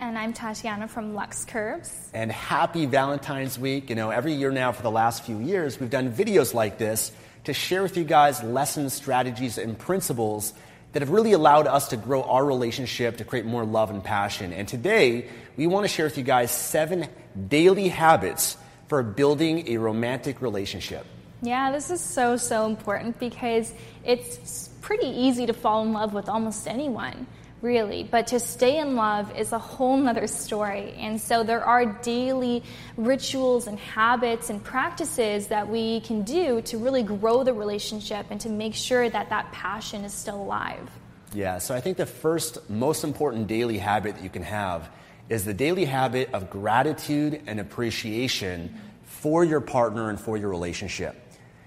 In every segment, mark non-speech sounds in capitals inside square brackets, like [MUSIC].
And I'm Tatiana from Lux Curves. And happy Valentine's Week. You know, every year now for the last few years, we've done videos like this to share with you guys lessons, strategies, and principles that have really allowed us to grow our relationship, to create more love and passion. And today, we want to share with you guys seven daily habits for building a romantic relationship. Yeah, this is so, so important because it's pretty easy to fall in love with almost anyone really. But to stay in love is a whole nother story. And so there are daily rituals and habits and practices that we can do to really grow the relationship and to make sure that that passion is still alive. Yeah, so I think the first most important daily habit that you can have is the daily habit of gratitude and appreciation for your partner and for your relationship.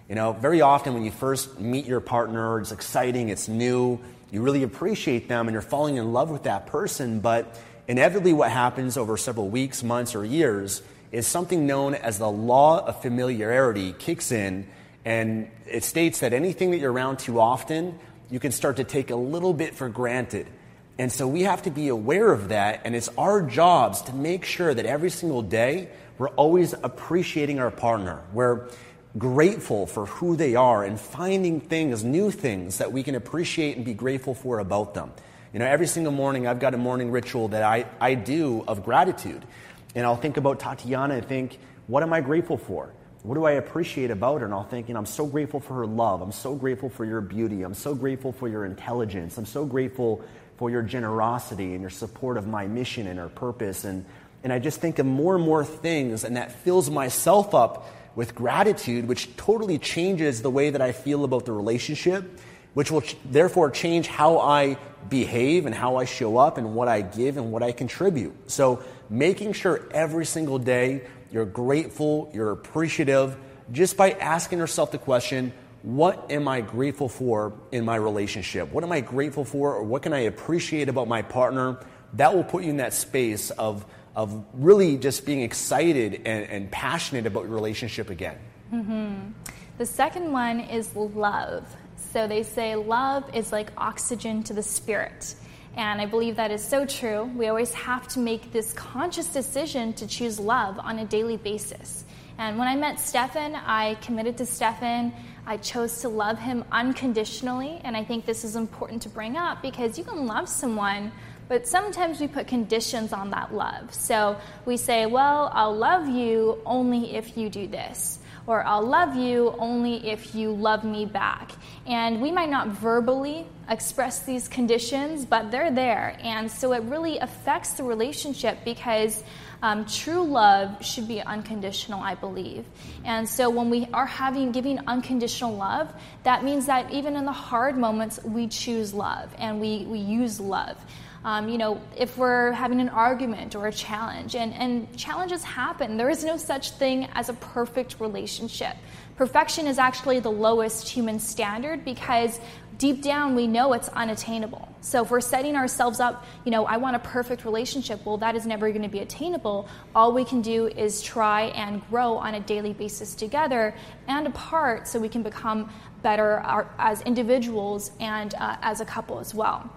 You know, very often when you first meet your partner, it's exciting, it's new, you really appreciate them and you're falling in love with that person, but inevitably what happens over several weeks, months, or years is something known as the law of familiarity kicks in, and it states that anything that you're around too often, you can start to take a little bit for granted. And so we have to be aware of that, and it's our jobs to make sure that every single day we're always appreciating our partner. We're grateful for who they are and finding things, new things that we can appreciate and be grateful for about them. You know, every single morning I've got a morning ritual that I, I do of gratitude. And I'll think about Tatiana and think, what am I grateful for? What do I appreciate about her? And I'll think, you know, I'm so grateful for her love. I'm so grateful for your beauty. I'm so grateful for your intelligence. I'm so grateful for your generosity and your support of my mission and our purpose. And, and I just think of more and more things, and that fills myself up with gratitude, which totally changes the way that I feel about the relationship, which will ch- therefore change how I behave and how I show up and what I give and what I contribute. So, making sure every single day you're grateful, you're appreciative, just by asking yourself the question, what am I grateful for in my relationship? What am I grateful for, or what can I appreciate about my partner? That will put you in that space of of really just being excited and, and passionate about your relationship again. Mm-hmm. The second one is love. So they say love is like oxygen to the spirit. And I believe that is so true. We always have to make this conscious decision to choose love on a daily basis. And when I met Stefan, I committed to Stefan. I chose to love him unconditionally. And I think this is important to bring up because you can love someone but sometimes we put conditions on that love. So we say, well, I'll love you only if you do this. Or I'll love you only if you love me back. And we might not verbally express these conditions, but they're there. And so it really affects the relationship because Um, true love should be unconditional, I believe. And so when we are having giving unconditional love, that means that even in the hard moments, we choose love and we, we use love. Um, you know, if we're having an argument or a challenge, and, and challenges happen, there is no such thing as a perfect relationship. Perfection is actually the lowest human standard because deep down we know it's unattainable. So if we're setting ourselves up, you know, I want a perfect relationship, well, that is never going to be attainable. All we can do is try and grow on a daily basis together and apart so we can become better as individuals and uh, as a couple as well.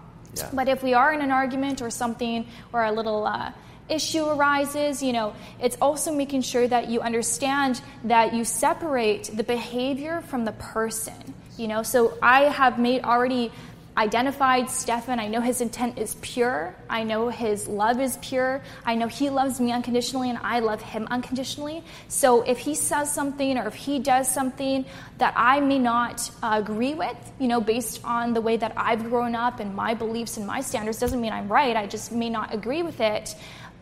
But if we are in an argument or something or a little uh, issue arises, you know, it's also making sure that you understand that you separate the behavior from the person. You know, so I have made already identified Stefan. I know his intent is pure. I know his love is pure. I know he loves me unconditionally and I love him unconditionally. So if he says something or if he does something that I may not uh, agree with, you know, based on the way that I've grown up and my beliefs and my standards, doesn't mean I'm right. I just may not agree with it.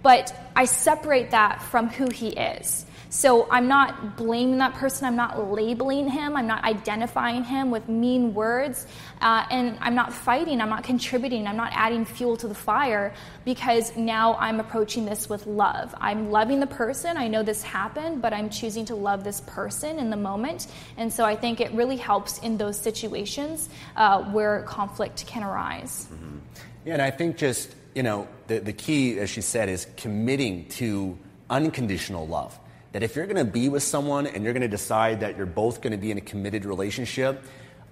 But I separate that from who he is. So I'm not blaming that person. I'm not labeling him. I'm not identifying him with mean words. Uh, and I'm not fighting. I'm not contributing. I'm not adding fuel to the fire because now I'm approaching this with love. I'm loving the person. I know this happened, but I'm choosing to love this person in the moment. And so I think it really helps in those situations uh, where conflict can arise. Mm-hmm. Yeah, and I think just, you know, the, the key, as she said, is committing to unconditional love that if you're going to be with someone and you're going to decide that you're both going to be in a committed relationship,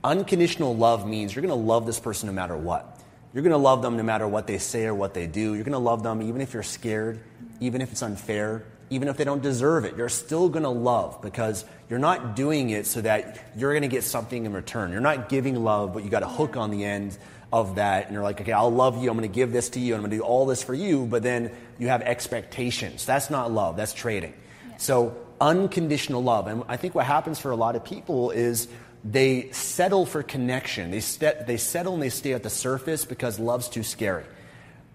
unconditional love means you're going to love this person no matter what. You're going to love them no matter what they say or what they do. You're going to love them even if you're scared, even if it's unfair, even if they don't deserve it. You're still going to love because you're not doing it so that you're going to get something in return. You're not giving love, but you got a hook on the end of that. And you're like, okay, I'll love you. I'm going to give this to you. I'm going to do all this for you. But then you have expectations. That's not love. That's trading. So, unconditional love. And I think what happens for a lot of people is they settle for connection. They, st- they settle and they stay at the surface because love's too scary.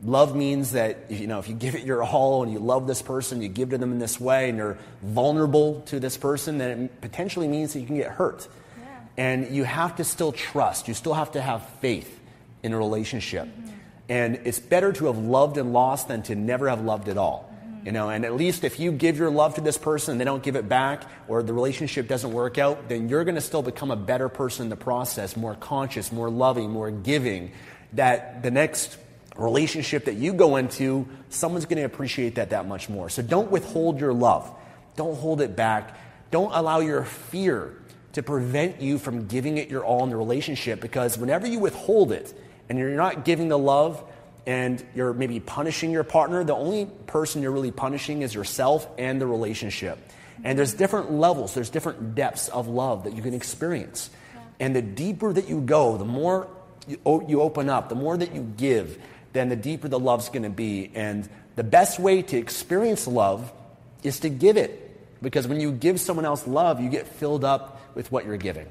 Love means that you know if you give it your all and you love this person, you give to them in this way, and you're vulnerable to this person, then it potentially means that you can get hurt. Yeah. And you have to still trust. You still have to have faith in a relationship. Mm-hmm. And it's better to have loved and lost than to never have loved at all. You know, and at least if you give your love to this person and they don't give it back or the relationship doesn't work out, then you're going to still become a better person in the process, more conscious, more loving, more giving. That the next relationship that you go into, someone's going to appreciate that that much more. So don't withhold your love. Don't hold it back. Don't allow your fear to prevent you from giving it your all in the relationship because whenever you withhold it and you're not giving the love, and you're maybe punishing your partner, the only person you're really punishing is yourself and the relationship. And there's different levels, there's different depths of love that you can experience. And the deeper that you go, the more you, you open up, the more that you give, then the deeper the love's going to be. And the best way to experience love is to give it. Because when you give someone else love, you get filled up with what you're giving.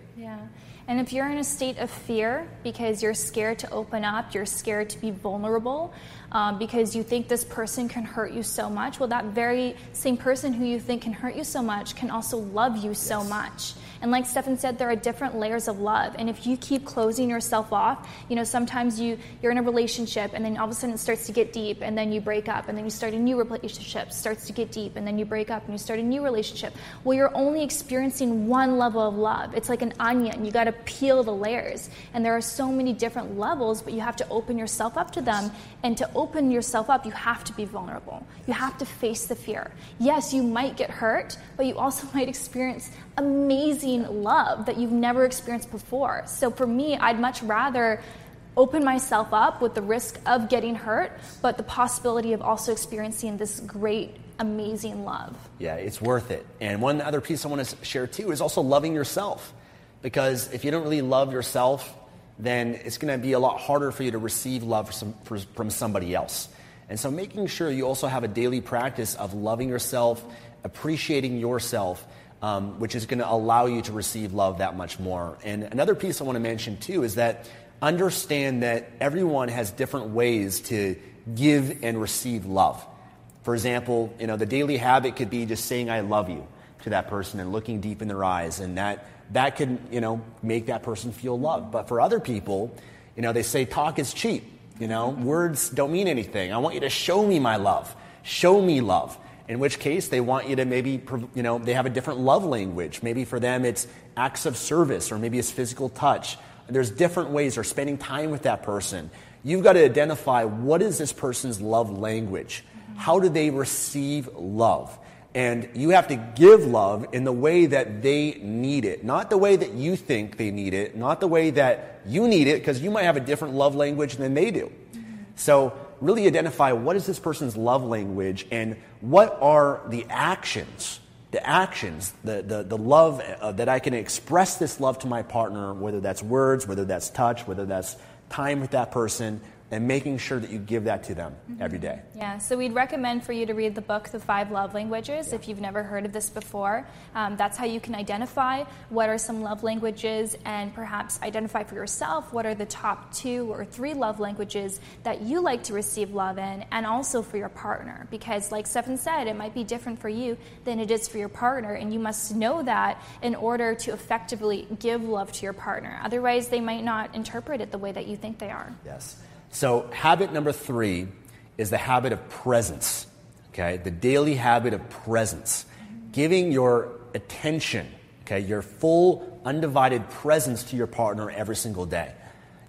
And if you're in a state of fear because you're scared to open up, you're scared to be vulnerable, um, because you think this person can hurt you so much, well, that very same person who you think can hurt you so much can also love you yes. so much. And like Stefan said, there are different layers of love. And if you keep closing yourself off, you know, sometimes you, you're in a relationship and then all of a sudden it starts to get deep and then you break up and then you start a new relationship, starts to get deep and then you break up and you start a new relationship. Well, you're only experiencing one level of love. It's like an onion. You got to peel the layers. And there are so many different levels, but you have to open yourself up to them. And to open yourself up, you have to be vulnerable. You have to face the fear. Yes, you might get hurt, but you also [LAUGHS] might experience amazing love that you've never experienced before. So for me, I'd much rather open myself up with the risk of getting hurt, but the possibility of also experiencing this great, amazing love. Yeah, it's worth it. And one other piece I want to share too is also loving yourself. Because if you don't really love yourself, then it's going to be a lot harder for you to receive love from, somebody else. And so making sure you also have a daily practice of loving yourself, appreciating yourself, um, which is going to allow you to receive love that much more. And another piece I want to mention too is that understand that everyone has different ways to give and receive love. For example, you know, the daily habit could be just saying I love you to that person and looking deep in their eyes, and that that can you know make that person feel loved. But for other people, you know, they say talk is cheap. You know, words don't mean anything. I want you to show me my love. Show me love. In which case, they want you to maybe, you know, they have a different love language. Maybe for them, it's acts of service, or maybe it's physical touch. There's different ways, or spending time with that person. You've got to identify what is this person's love language. How do they receive love? And you have to give love in the way that they need it, not the way that you think they need it, not the way that you need it, because you might have a different love language than they do. So, really identify what is this person's love language and what are the actions, the actions, the, the, the love uh, that I can express this love to my partner, whether that's words, whether that's touch, whether that's time with that person, and making sure that you give that to them mm-hmm. every day. Yeah, so we'd recommend for you to read the book, The Five Love Languages, yeah. if you've never heard of this before. Um, that's how you can identify what are some love languages and perhaps identify for yourself what are the top two or three love languages that you like to receive love in, and also for your partner. Because, like Stefan said, it might be different for you than it is for your partner, and you must know that in order to effectively give love to your partner. Otherwise, they might not interpret it the way that you think they are. Yes. So, habit number three is the habit of presence. Okay, the daily habit of presence, giving your attention, okay, your full, undivided presence to your partner every single day.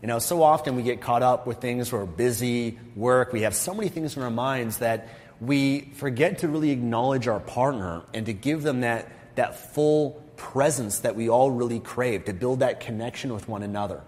You know, so often we get caught up with things, we're busy, work, we have so many things in our minds that we forget to really acknowledge our partner and to give them that, that full presence that we all really crave, to build that connection with one another.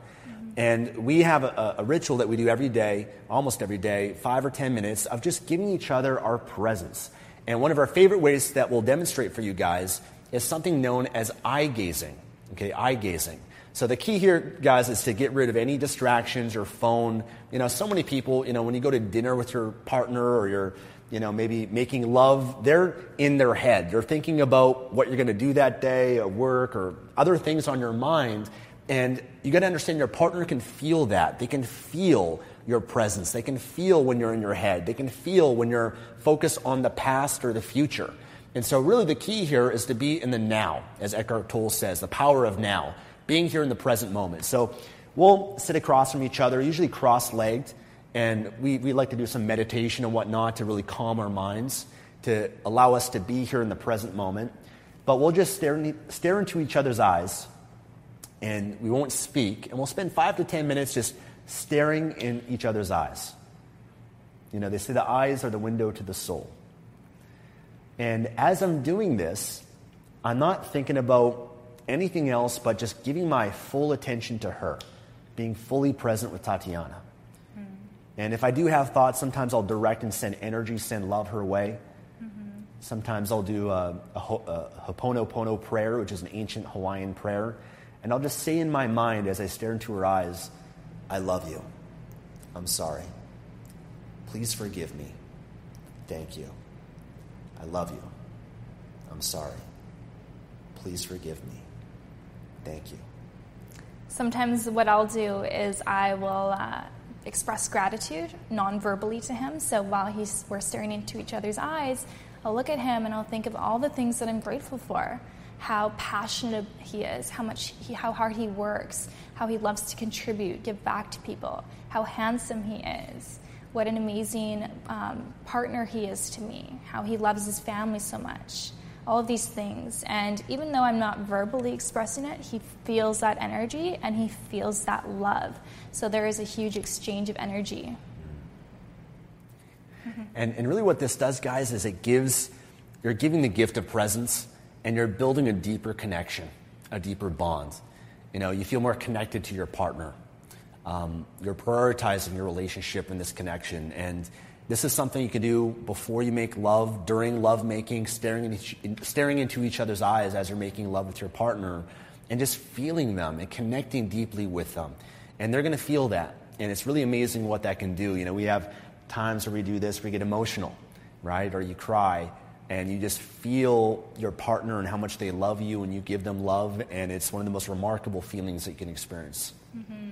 And we have a, a, ritual that we do every day, almost every day, five or 10 minutes of just giving each other our presence. And one of our favorite ways that we'll demonstrate for you guys is something known as eye gazing. Okay, eye gazing. So the key here, guys, is to get rid of any distractions, or phone. You know, so many people, you know, when you go to dinner with your partner or you're, you know, maybe making love, they're in their head. They're thinking about what you're going to do that day at work or other things on your mind. And you got to understand your partner can feel that. They can feel your presence. They can feel when you're in your head. They can feel when you're focused on the past or the future. And so, really, the key here is to be in the now, as Eckhart Tolle says, the power of now, being here in the present moment. So, we'll sit across from each other, usually cross legged, and we, we like to do some meditation and whatnot to really calm our minds, to allow us to be here in the present moment. But we'll just stare, stare into each other's eyes and we won't speak, and we'll spend five to ten minutes just staring in each other's eyes. You know, they say the eyes are the window to the soul. And as I'm doing this, I'm not thinking about anything else but just giving my full attention to her, being fully present with Tatiana. Mm. And if I do have thoughts, sometimes I'll direct and send energy, send love her way. Mm-hmm. Sometimes I'll do a, a, a Ho'oponopono prayer, which is an ancient Hawaiian prayer and I'll just say in my mind as I stare into her eyes, I love you. I'm sorry. Please forgive me. Thank you. I love you. I'm sorry. Please forgive me. Thank you. Sometimes what I'll do is I will uh, express gratitude non-verbally to him. So while he's, we're staring into each other's eyes, I'll look at him and I'll think of all the things that I'm grateful for how passionate he is, how much he, how hard he works, how he loves to contribute, give back to people, how handsome he is, what an amazing um, partner he is to me, how he loves his family so much. All of these things. And even though I'm not verbally expressing it, he feels that energy and he feels that love. So there is a huge exchange of energy. And, and really, what this does, guys, is it gives, you're giving the gift of presence and you're building a deeper connection, a deeper bond. You know, you feel more connected to your partner. Um, you're prioritizing your relationship and this connection. And this is something you can do before you make love, during love making, staring, in each, staring into each other's eyes as you're making love with your partner, and just feeling them and connecting deeply with them. And they're going to feel that. And it's really amazing what that can do. You know, we have times where we do this, we get emotional, right? Or you cry and you just feel your partner and how much they love you and you give them love and it's one of the most remarkable feelings that you can experience mm-hmm.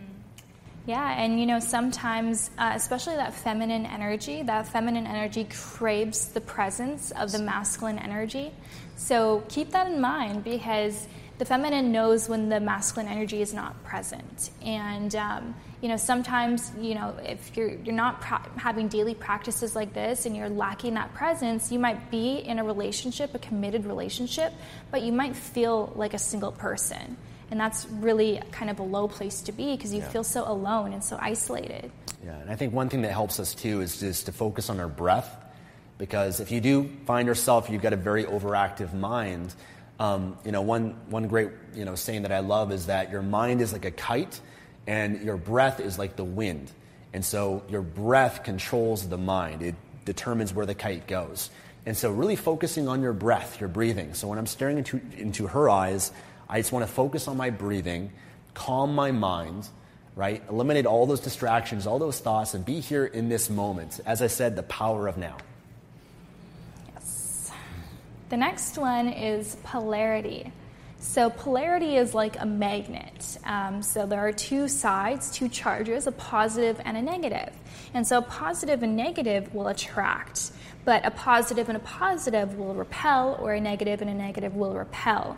Yeah, and you know, sometimes, uh, especially that feminine energy, that feminine energy craves the presence of the masculine energy. So keep that in mind because the feminine knows when the masculine energy is not present. And, um, you know, sometimes, you know, if you're, you're not pra- having daily practices like this and you're lacking that presence, you might be in a relationship, a committed relationship, but you might feel like a single person. And that's really kind of a low place to be because you yeah. feel so alone and so isolated. Yeah, and I think one thing that helps us too is just to focus on our breath. Because if you do find yourself, you've got a very overactive mind, um, you know, one, one great you know, saying that I love is that your mind is like a kite and your breath is like the wind. And so your breath controls the mind, it determines where the kite goes. And so, really focusing on your breath, your breathing. So, when I'm staring into, into her eyes, I just want to focus on my breathing, calm my mind, right? Eliminate all those distractions, all those thoughts, and be here in this moment. As I said, the power of now. The next one is polarity. So, polarity is like a magnet. Um, so, there are two sides, two charges, a positive and a negative. And so, a positive and negative will attract, but a positive and a positive will repel, or a negative and a negative will repel.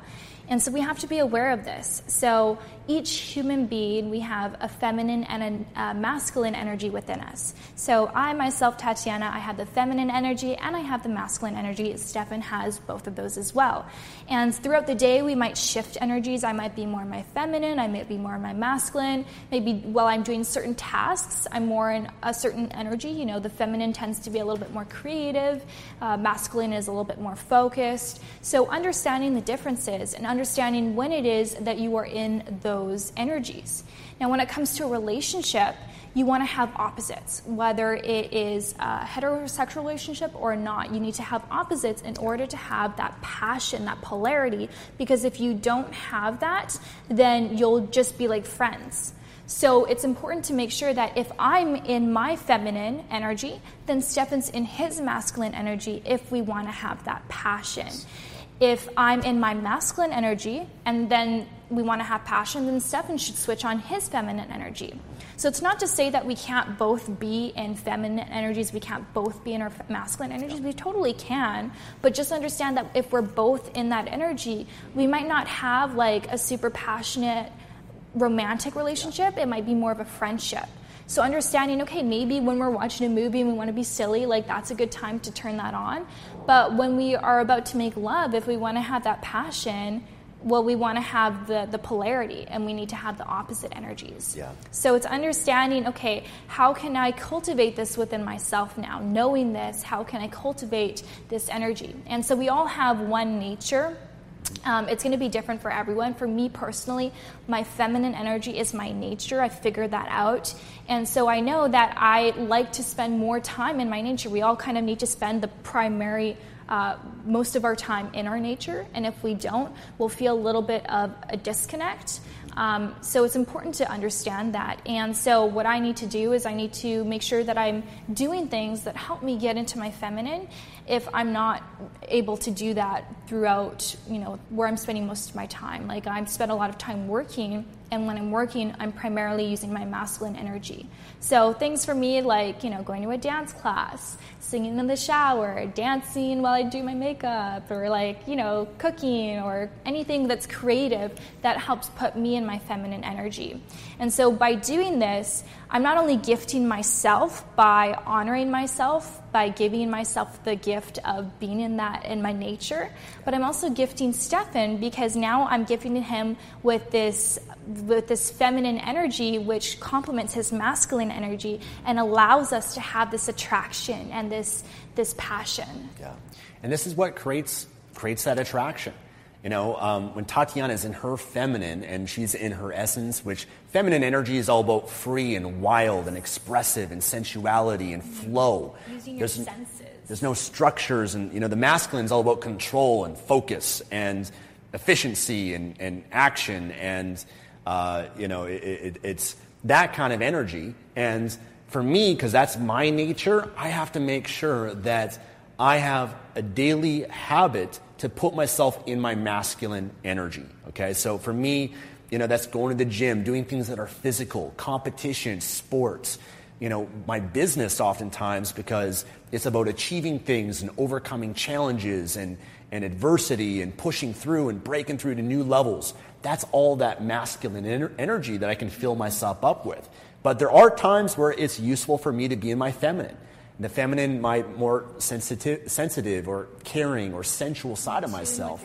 And so we have to be aware of this. So each human being, we have a feminine and a, masculine energy within us. So I myself, Tatiana, I have the feminine energy and I have the masculine energy. Stefan has both of those as well. And throughout the day, we might shift energies. I might be more my feminine, I might be more my masculine. Maybe while I'm doing certain tasks, I'm more in a certain energy. You know, the feminine tends to be a little bit more creative, uh, masculine is a little bit more focused. So understanding the differences and understanding when it is that you are in those those energies. Now, when it comes to a relationship, you want to have opposites, whether it is a heterosexual relationship or not. You need to have opposites in order to have that passion, that polarity, because if you don't have that, then you'll just be like friends. So it's important to make sure that if I'm in my feminine energy, then Stefan's in his masculine energy if we want to have that passion. If I'm in my masculine energy and then we want to have passion, then Stefan should switch on his feminine energy. So it's not to say that we can't both be in feminine energies, we can't both be in our masculine energies. We totally can, but just understand that if we're both in that energy, we might not have like a super passionate romantic relationship. It might be more of a friendship. So understanding, okay, maybe when we're watching a movie and we want to be silly, like that's a good time to turn that on. But when we are about to make love, if we want to have that passion, well, we want to have the, the polarity and we need to have the opposite energies. Yeah. So it's understanding, okay, how can I cultivate this within myself now? Knowing this, how can I cultivate this energy? And so we all have one nature. Um, it's going to be different for everyone. For me personally, my feminine energy is my nature. I figured that out. And so I know that I like to spend more time in my nature. We all kind of need to spend the primary uh, most of our time in our nature, and if we don't, we'll feel a little bit of a disconnect. Um, so it's important to understand that. And so what I need to do is I need to make sure that I'm doing things that help me get into my feminine. If I'm not able to do that throughout, you know, where I'm spending most of my time, like I spend a lot of time working and when I'm working, I'm primarily using my masculine energy. So things for me like, you know, going to a dance class, singing in the shower, dancing while I do my makeup, or like, you know, cooking or anything that's creative that helps put me in my feminine energy. And so by doing this, I'm not only gifting myself by honoring myself, by giving myself the gift of being in that in my nature, but I'm also gifting Stefan because now I'm gifting him with this with this feminine energy which complements his masculine energy and allows us to have this attraction and this this passion. Yeah. And this is what creates creates that attraction. You know, um, when Tatiana is in her feminine and she's in her essence, which feminine energy is all about free and wild and expressive and sensuality and flow. Using your there's, senses. There's no structures, and you know, the masculine is all about control and focus and efficiency and, and action, and uh, you know, it, it, it's that kind of energy. And for me, because that's my nature, I have to make sure that I have a daily habit to put myself in my masculine energy. Okay, so for me, you know, that's going to the gym, doing things that are physical, competition, sports, you know, my business oftentimes because it's about achieving things and overcoming challenges and, and adversity and pushing through and breaking through to new levels. That's all that masculine ener- energy that I can fill myself up with. But there are times where it's useful for me to be in my feminine. The feminine, my more sensitive, sensitive or caring or sensual side of myself.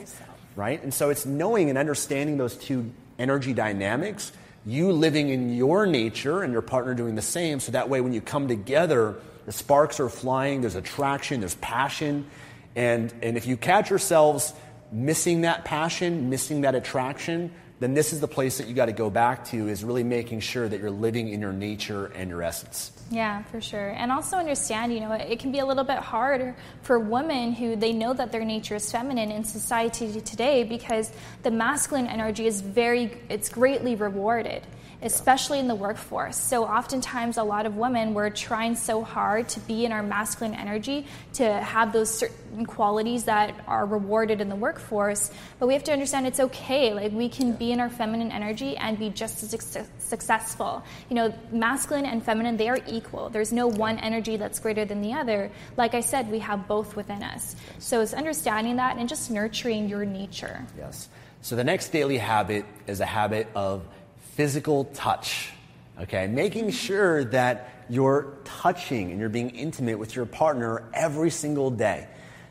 Right? And so it's knowing and understanding those two energy dynamics you living in your nature and your partner doing the same. So that way, when you come together, the sparks are flying, there's attraction, there's passion. And, and if you catch yourselves missing that passion, missing that attraction, then this is the place that you got to go back to is really making sure that you're living in your nature and your essence. Yeah, for sure. And also understand, you know, it can be a little bit hard for women who they know that their nature is feminine in society today because the masculine energy is very, it's greatly rewarded especially in the workforce. So, oftentimes, a lot of women, we're trying so hard to be in our masculine energy, to have those certain qualities that are rewarded in the workforce. But we have to understand it's okay. Like, we can be in our feminine energy and be just as successful. You know, masculine and feminine, they are equal. There's no one energy that's greater than the other. Like I said, we have both within us. So, it's understanding that and just nurturing your nature. Yes. So, the next daily habit is a habit of physical touch. Okay, making sure that you're touching and you're being intimate with your partner every single day.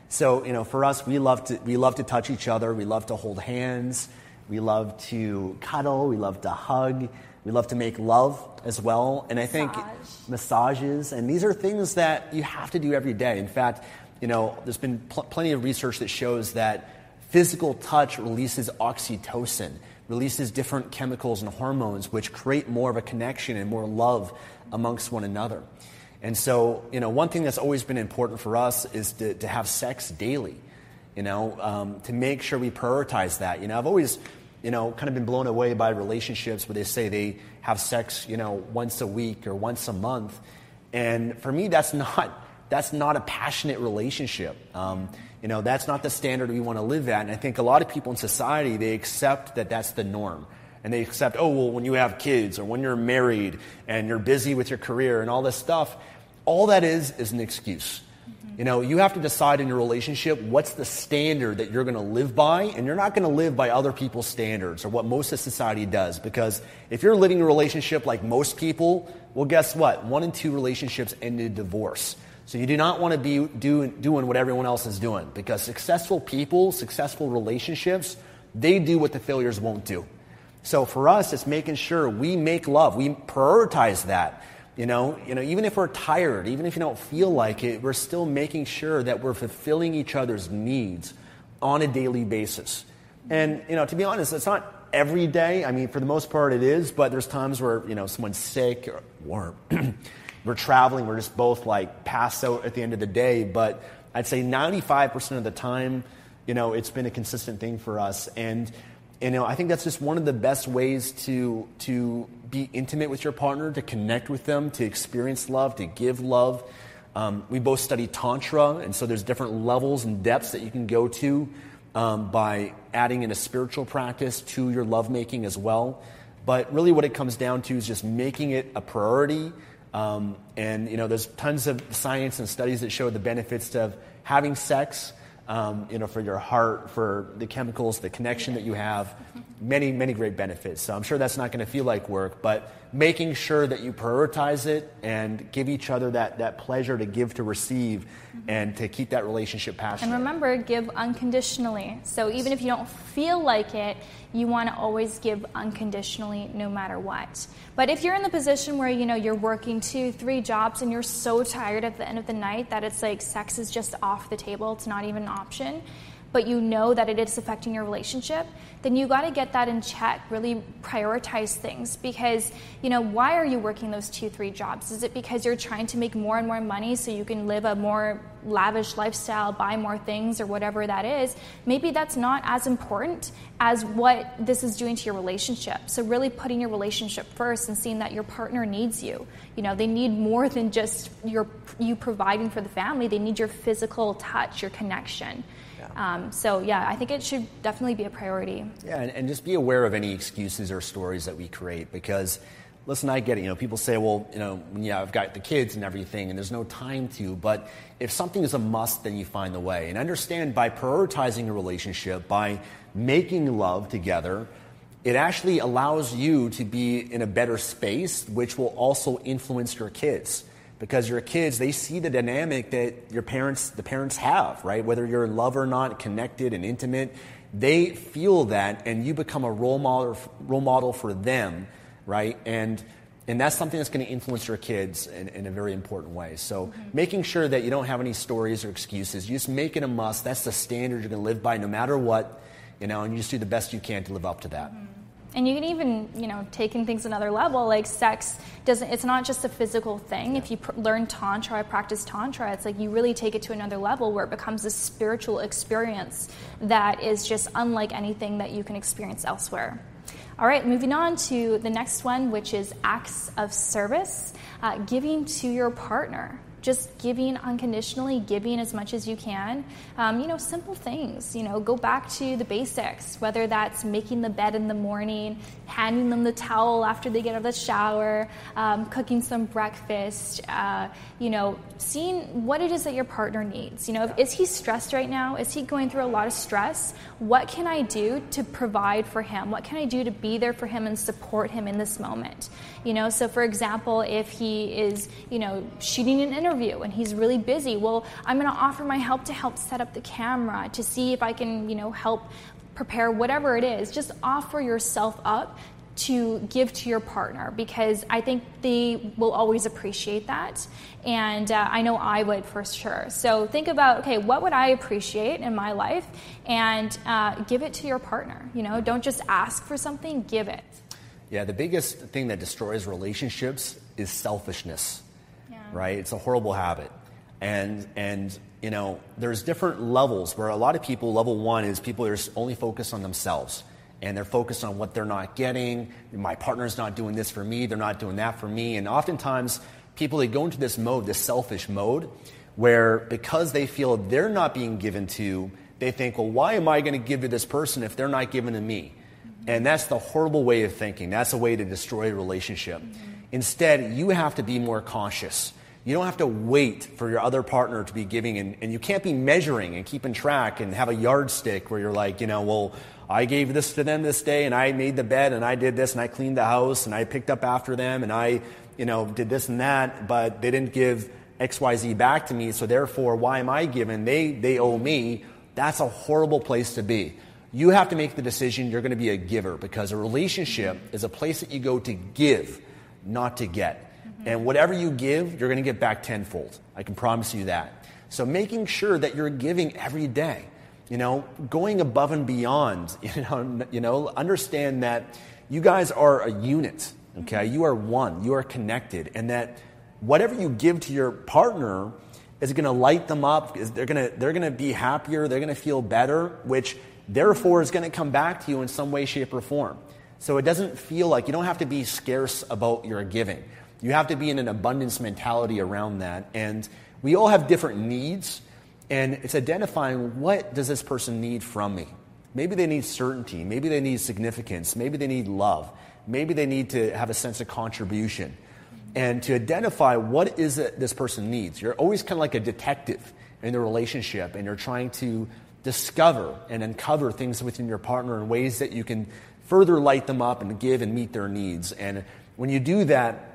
So, you know, for us, we love to we love to touch each other. We love to hold hands. We love to cuddle. We love to hug. We love to make love as well. And I think Massage. massages, and these are things that you have to do every day. In fact, you know, there's been pl- plenty of research that shows that physical touch releases oxytocin releases different chemicals and hormones which create more of a connection and more love amongst one another. And so, you know, one thing that's always been important for us is to, to have sex daily, you know, um, to make sure we prioritize that. You know, I've always, you know, kind of been blown away by relationships where they say they have sex, you know, once a week or once a month. And for me, that's not, that's not a passionate relationship. Um, you know, that's not the standard we want to live at. And I think a lot of people in society, they accept that that's the norm. And they accept, oh, well, when you have kids or when you're married and you're busy with your career and all this stuff, all that is is an excuse. Mm-hmm. You know, you have to decide in your relationship what's the standard that you're going to live by, and you're not going to live by other people's standards or what most of society does. Because if you're living a relationship like most people, well, guess what? One in two relationships end in divorce. So you do not want to be do, doing what everyone else is doing because successful people, successful relationships, they do what the failures won't do. So for us, it's making sure we make love. We prioritize that. You know, you know, even if we're tired, even if you don't feel like it, we're still making sure that we're fulfilling each other's needs on a daily basis. And you know, to be honest, it's not every day. I mean, for the most part, it is. But there's times where you know someone's sick or, or [CLEARS THROAT] we're traveling, we're just both like passed out at the end of the day. But I'd say 95% of the time, you know, it's been a consistent thing for us. And, you know, I think that's just one of the best ways to, to be intimate with your partner, to connect with them, to experience love, to give love. Um, we both study Tantra, and so there's different levels and depths that you can go to um, by adding in a spiritual practice to your lovemaking as well. But really, what it comes down to is just making it a priority um, and you know, there's tons of science and studies that show the benefits of having sex. Um, you know, for your heart, for the chemicals, the connection that you have, many, many great benefits. So I'm sure that's not going to feel like work, but making sure that you prioritize it and give each other that, that pleasure to give to receive mm-hmm. and to keep that relationship passionate. And remember, give unconditionally. So even if you don't feel like it, you want to always give unconditionally no matter what. But if you're in the position where you know you're working two, three jobs and you're so tired at the end of the night that it's like sex is just off the table, it's not even an option, but you know that it is affecting your relationship, then you got to get that in check, really prioritize things because, you know, why are you working those two, three jobs? Is it because you're trying to make more and more money so you can live a more lavish lifestyle, buy more things, or whatever that is? Maybe that's not as important as what this is doing to your relationship. So, really putting your relationship first and seeing that your partner needs you. You know, they need more than just your, you providing for the family, they need your physical touch, your connection. Um, so yeah, I think it should definitely be a priority. Yeah, and, and just be aware of any excuses or stories that we create because listen, I get it. You know, people say, well, you know, yeah, I've got the kids and everything, and there's no time to. But if something is a must, then you find the way. And understand by prioritizing a relationship, by making love together, it actually allows you to be in a better space, which will also influence your kids. Because your kids, they see the dynamic that your parents, the parents have, right? Whether you're in love or not, connected and intimate, they feel that, and you become a role model, role model for them right? And and that's something that's going to influence your kids in, in a very important way. So mm-hmm. making sure that you don't have any stories or excuses, you just make it a must. That's the standard you're going to live by no matter what, you know, and you just do the best you can to live up to that. Mm-hmm. And you can even, you know, taking things another level. Like sex doesn't. It's not just a physical thing. Yeah. If you pr- learn tantra, practice tantra, it's like you really take it to another level where it becomes a spiritual experience that is just unlike anything that you can experience elsewhere. All right, moving on to the next one, which is acts of service, uh, giving to your partner just giving unconditionally, giving as much as you can. Um, you know, simple things. You know, go back to the basics, whether that's making the bed in the morning, handing them the towel after they get out of the shower, um, cooking some breakfast, uh, you know, seeing what it is that your partner needs. You know, is he stressed right now? Is he going through a lot of stress? What can I do to provide for him? What can I do to be there for him and support him in this moment? You know, so for example, if he is, you know, shooting an interview and he's really busy, well, I'm going to offer my help to help set up the camera, to see if I can, you know, help prepare whatever it is. Just offer yourself up to give to your partner because I think they will always appreciate that. And uh, I know I would for sure. So think about okay, what would I appreciate in my life and uh, give it to your partner. You know, don't just ask for something, give it. Yeah, the biggest thing that destroys relationships is selfishness right? It's a horrible habit. And, and, you know, there's different levels where a lot of people, level one is people are only focused on themselves and they're focused on what they're not getting. My partner's not doing this for me, they're not doing that for me. And oftentimes, people they go into this mode, this selfish mode, where because they feel they're not being given to, they think, well, why am I going to give to this person if they're not given to me? And that's the horrible way of thinking. That's a way to destroy a relationship. Mm-hmm. Instead, you have to be more cautious. You don't have to wait for your other partner to be giving, and, and you can't be measuring and keeping track and have a yardstick where you're like, you know, well, I gave this to them this day, and I made the bed, and I did this, and I cleaned the house, and I picked up after them, and I, you know, did this and that, but they didn't give XYZ back to me, so therefore, why am I given? They, they owe me. That's a horrible place to be. You have to make the decision you're going to be a giver because a relationship is a place that you go to give, not to get. And whatever you give, you're going to get back tenfold. I can promise you that. So making sure that you're giving every day, you know, going above and beyond, [LAUGHS] you know, you know, understand that you guys are a unit, okay? Mm-hmm. You are one, you are connected, and that whatever you give to your partner is going to light them up, Is they're going to, they're going to be happier, they're going to feel better, which therefore is going to come back to you in some way, shape, or form. So it doesn't feel like you don't have to be scarce about your giving. You have to be in an abundance mentality around that. And we all have different needs, and it's identifying what does this person need from me. Maybe they need certainty, maybe they need significance, maybe they need love, maybe they need to have a sense of contribution. And to identify what is it this person needs. You're always kind of like a detective in the relationship, and you're trying to discover and uncover things within your partner in ways that you can further light them up and give and meet their needs. And when you do that,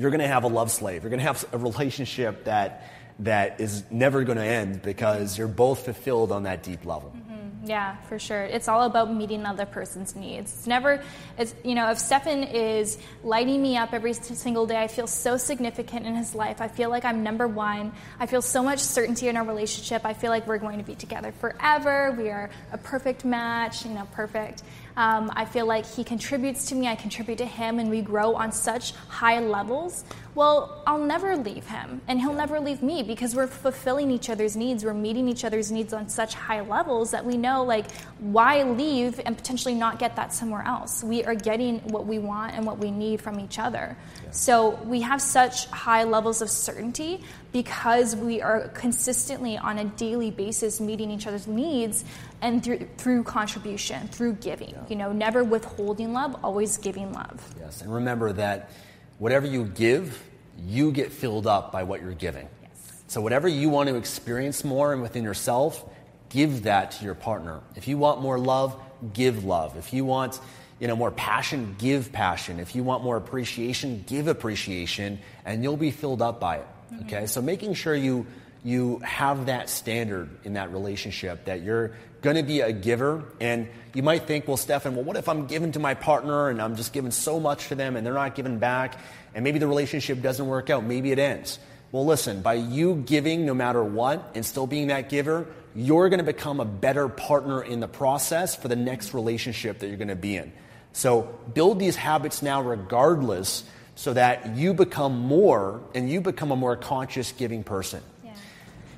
you're going to have a love slave. You're going to have a relationship that, that is never going to end because you're both fulfilled on that deep level. Mm-hmm. Yeah, for sure. It's all about meeting another person's needs. It's never, it's, you know, if Stefan is lighting me up every single day, I feel so significant in his life. I feel like I'm number one. I feel so much certainty in our relationship. I feel like we're going to be together forever. We are a perfect match, you know, perfect. Um, I feel like he contributes to me, I contribute to him, and we grow on such high levels. Well, I'll never leave him, and he'll never leave me because we're fulfilling each other's needs. We're meeting each other's needs on such high levels that we know, like, why leave and potentially not get that somewhere else? We are getting what we want and what we need from each other. Yeah. So we have such high levels of certainty because we are consistently on a daily basis meeting each other's needs and through, through contribution, through giving. Yeah. You know, never withholding love, always giving love. Yes, and remember that whatever you give, you get filled up by what you're giving. Yes. So whatever you want to experience more and within yourself, give that to your partner. If you want more love, give love. If you want you know, more passion, give passion. If you want more appreciation, give appreciation, and you'll be filled up by it. Mm-hmm. Okay, so making sure you you have that standard in that relationship that you're going to be a giver. And you might think, well, Stefan, well, what if I'm giving to my partner and I'm just giving so much to them and they're not giving back, and maybe the relationship doesn't work out, maybe it ends. Well, listen, by you giving no matter what and still being that giver, you're going to become a better partner in the process for the next relationship that you're going to be in. So build these habits now, regardless so that you become more and you become a more conscious giving person.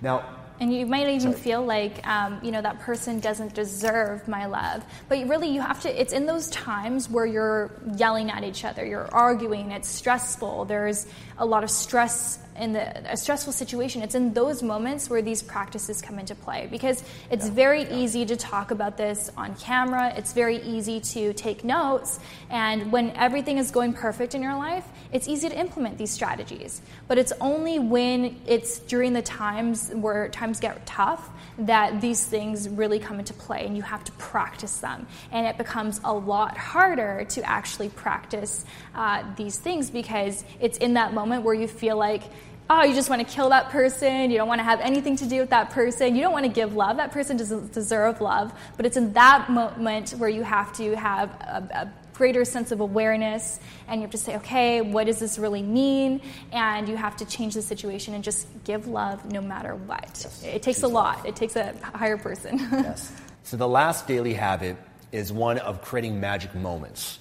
Now, and you might even Sorry. feel like um, you know that person doesn't deserve my love but really you have to it's in those times where you're yelling at each other you're arguing it's stressful there's a lot of stress in the, a stressful situation, it's in those moments where these practices come into play because it's yeah. very yeah. easy to talk about this on camera. It's very easy to take notes. And when everything is going perfect in your life, it's easy to implement these strategies. But it's only when it's during the times where times get tough that these things really come into play and you have to practice them. And it becomes a lot harder to actually practice uh, these things because it's in that moment where you feel like, oh, you just want to kill that person. You don't want to have anything to do with that person. You don't want to give love. That person doesn't deserve love. But it's in that moment where you have to have a, a greater sense of awareness and you have to say, okay, what does this really mean? And you have to change the situation and just give love no matter what. Yes. It takes a lot, it takes a higher person. [LAUGHS] yes. So the last daily habit is one of creating magic moments.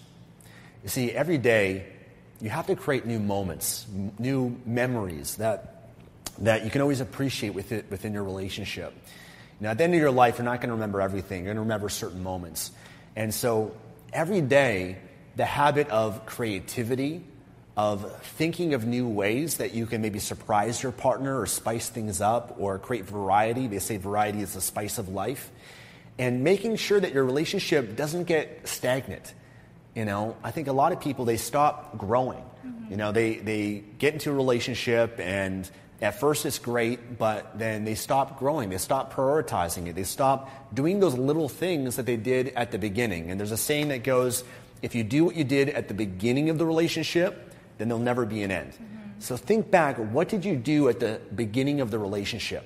You see, every day you have to create new moments, new memories that, that you can always appreciate with it, within your relationship. Now, at the end of your life, you're not going to remember everything. You're going to remember certain moments. And so every day, the habit of creativity, of thinking of new ways that you can maybe surprise your partner or spice things up or create variety. They say variety is the spice of life. And making sure that your relationship doesn't get stagnant. You know, I think a lot of people, they stop growing. Mm-hmm. You know, they, they get into a relationship and at first it's great, but then they stop growing. They stop prioritizing it. They stop doing those little things that they did at the beginning. And there's a saying that goes, if you do what you did at the beginning of the relationship, then there'll never be an end. Mm-hmm. So think back, what did you do at the beginning of the relationship?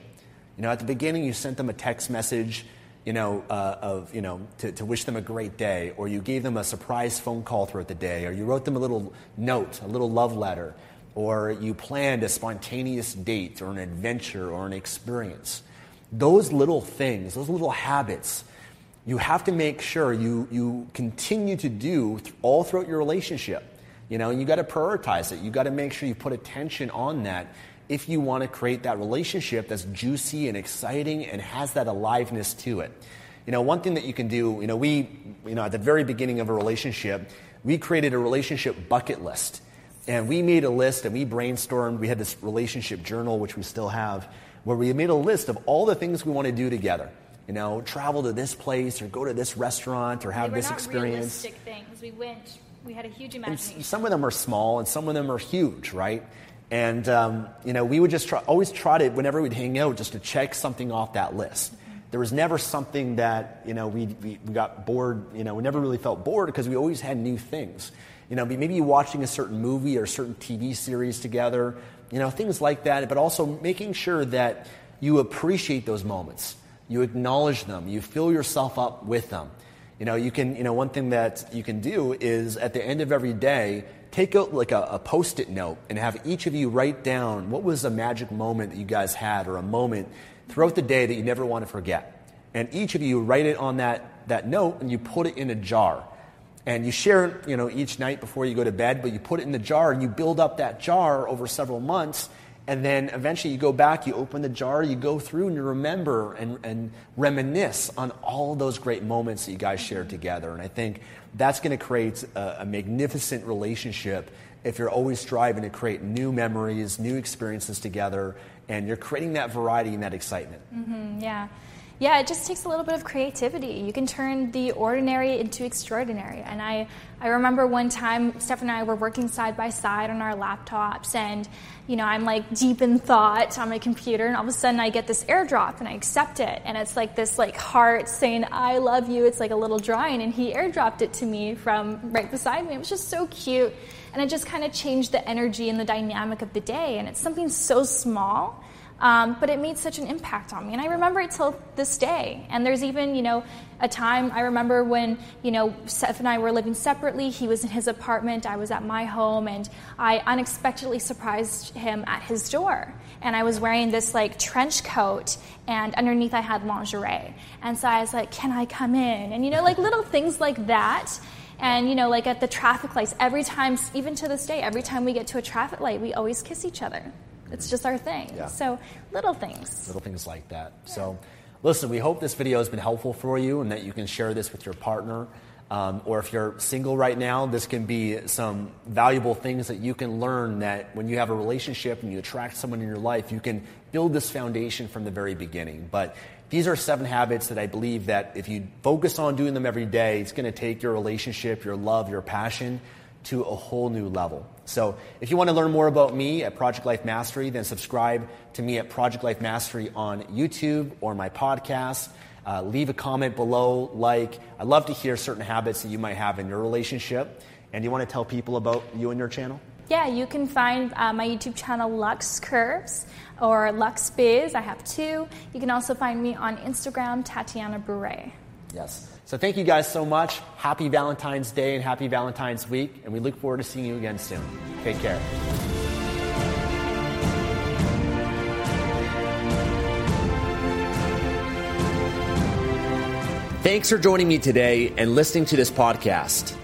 You know, at the beginning you sent them a text message, you know, uh, of, you know, to, to wish them a great day, or you gave them a surprise phone call throughout the day, or you wrote them a little note, a little love letter or you planned a spontaneous date or an adventure or an experience. Those little things, those little habits, you have to make sure you, you continue to do all throughout your relationship. You know, you got to prioritize it. You got to make sure you put attention on that if you want to create that relationship that's juicy and exciting and has that aliveness to it. You know, one thing that you can do, you know, we, you know, at the very beginning of a relationship, we created a relationship bucket list. And we made a list and we brainstormed. We had this relationship journal, which we still have, where we made a list of all the things we want to do together. You know, travel to this place or go to this restaurant or have this experience. Realistic things. We went. We had a huge imagination. And some of them are small and some of them are huge, right? And um, you know, we would just try, always try to, whenever we'd hang out, just to check something off that list. There was never something that you know we, we, we got bored. You know, we never really felt bored because we always had new things. You know, maybe watching a certain movie or a certain TV series together, you know, things like that, but also making sure that you appreciate those moments. You acknowledge them. You fill yourself up with them. You know, you can, you know, one thing that you can do is at the end of every day, take out like a, a post it note and have each of you write down what was a magic moment that you guys had or a moment throughout the day that you never want to forget. And each of you write it on that that note and you put it in a jar. And you share it, you know, each night before you go to bed, but you put it in the jar and you build up that jar over several months. And then eventually you go back, you open the jar, you go through and you remember and, and reminisce on all those great moments that you guys shared together. And I think that's going to create a, a magnificent relationship if you're always striving to create new memories, new experiences together, and you're creating that variety and that excitement. Mm-hmm, yeah. Yeah, it just takes a little bit of creativity. You can turn the ordinary into extraordinary. And I, I remember one time, Steph and I were working side by side on our laptops, and you know, I'm like deep in thought on my computer, and all of a sudden I get this airdrop, and I accept it, and it's like this like heart saying "I love you." It's like a little drawing, and he airdropped it to me from right beside me. It was just so cute, and it just kind of changed the energy and the dynamic of the day. And it's something so small um, but it made such an impact on me, and I remember it till this day. And there's even, you know, a time I remember when, you know, Steph and I were living separately. He was in his apartment, I was at my home, and I unexpectedly surprised him at his door. And I was wearing this like trench coat, and underneath I had lingerie. And so I was like, "Can I come in?" And you know, like little things like that. And you know, like at the traffic lights, every time, even to this day, every time we get to a traffic light, we always kiss each other. It's just our thing. Yeah. So little things. Little things like that. Yeah. So listen, we hope this video has been helpful for you and that you can share this with your partner. Um, or if you're single right now, this can be some valuable things that you can learn that when you have a relationship and you attract someone in your life, you can build this foundation from the very beginning. But these are seven habits that I believe that if you focus on doing them every day, it's going to take your relationship, your love, your passion to a whole new level. So, if you want to learn more about me at Project Life Mastery, then subscribe to me at Project Life Mastery on YouTube or my podcast. Uh, leave a comment below, like. I'd love to hear certain habits that you might have in your relationship. And you want to tell people about you and your channel? Yeah, you can find uh, my YouTube channel Lux Curves or Lux Biz. I have two. You can also find me on Instagram, Tatiana Bure. Yes. So thank you guys so much. Happy Valentine's Day and happy Valentine's Week. And we look forward to seeing you again soon. Take care. Thanks for joining me today and listening to this podcast.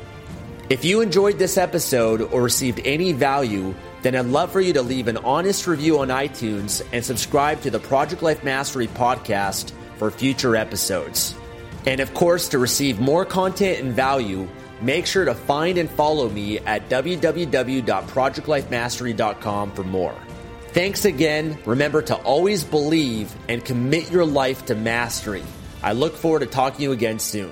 If you enjoyed this episode or received any value, then I'd love for you to leave an honest review on iTunes and subscribe to the Project Life Mastery podcast for future episodes. And of course, to receive more content and value, make sure to find and follow me at www.projectlifemastery.com for more. Thanks again. Remember to always believe and commit your life to mastery. I look forward to talking to you again soon.